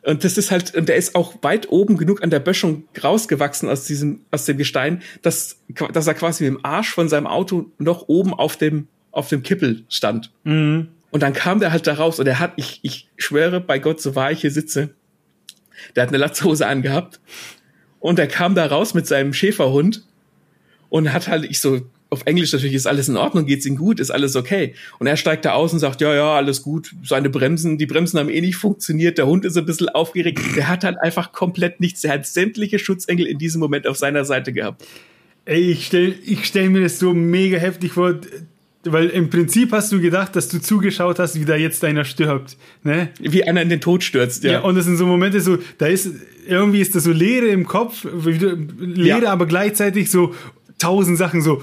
Und das ist halt, und der ist auch weit oben genug an der Böschung rausgewachsen aus diesem, aus dem Gestein, dass, dass er quasi mit dem Arsch von seinem Auto noch oben auf dem, auf dem Kippel stand. Mhm. Und dann kam der halt da raus und er hat, ich, ich schwöre bei Gott, so wahr ich hier sitze, der hat eine Latzhose angehabt und er kam da raus mit seinem Schäferhund und hat halt, ich so, auf Englisch natürlich ist alles in Ordnung, geht's ihm gut, ist alles okay. Und er steigt da aus und sagt, ja, ja, alles gut, seine Bremsen, die Bremsen haben eh nicht funktioniert, der Hund ist ein bisschen aufgeregt. Der hat halt einfach komplett nichts, der hat sämtliche Schutzengel in diesem Moment auf seiner Seite gehabt. Ey, ich stell, ich stell mir das so mega heftig vor. Weil im Prinzip hast du gedacht, dass du zugeschaut hast, wie da jetzt einer stirbt. Ne? Wie einer in den Tod stürzt, ja. Ja, und das sind so Momente so, da ist, irgendwie ist da so Leere im Kopf, Leere, Ja. aber gleichzeitig so tausend Sachen so,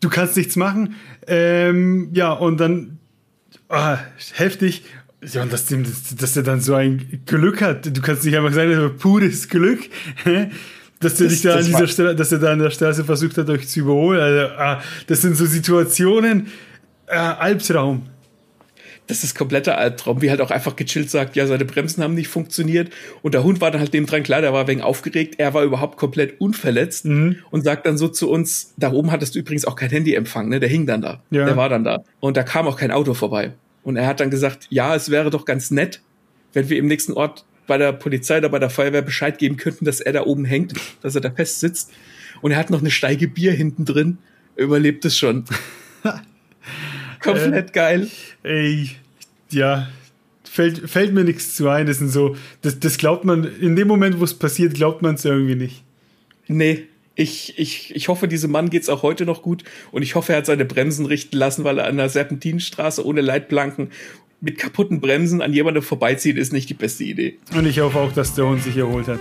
du kannst nichts machen. Ähm, ja, und dann, ah, heftig. Ja, und dass, dass er dann so ein Glück hat. Du kannst nicht einfach sagen, das war pures Glück. Dass er Das- dich da an dieser Stelle, dass er da an der Straße versucht hat, euch zu überholen. Also, ah, das sind so Situationen, äh, Albtraum. Das ist kompletter Albtraum, wie halt auch einfach gechillt sagt, ja, seine Bremsen haben nicht funktioniert. Und der Hund war dann halt neben dran, klar, der war wegen aufgeregt, er war überhaupt komplett unverletzt Mhm. und sagt dann so zu uns, da oben hattest du übrigens auch kein Handyempfang, ne? Der hing dann da. Ja. Der war dann da. Und da kam auch kein Auto vorbei. Und er hat dann gesagt, ja, es wäre doch ganz nett, wenn wir im nächsten Ort bei der Polizei oder bei der Feuerwehr Bescheid geben könnten, dass er da oben hängt, dass er da fest sitzt. Und er hat noch eine Steige Bier hinten drin. Er überlebt es schon. Komplett geil. Ey, ja, fällt, fällt mir nichts zu ein. Das sind so, das, das glaubt man, in dem Moment, wo es passiert, glaubt man es irgendwie nicht. Nee, ich, ich, ich hoffe, diesem Mann geht's auch heute noch gut und ich hoffe, er hat seine Bremsen richten lassen, weil er an der Serpentinenstraße ohne Leitplanken mit kaputten Bremsen an jemandem vorbeizieht, ist nicht die beste Idee. Und ich hoffe auch, dass der Hund sich erholt hat.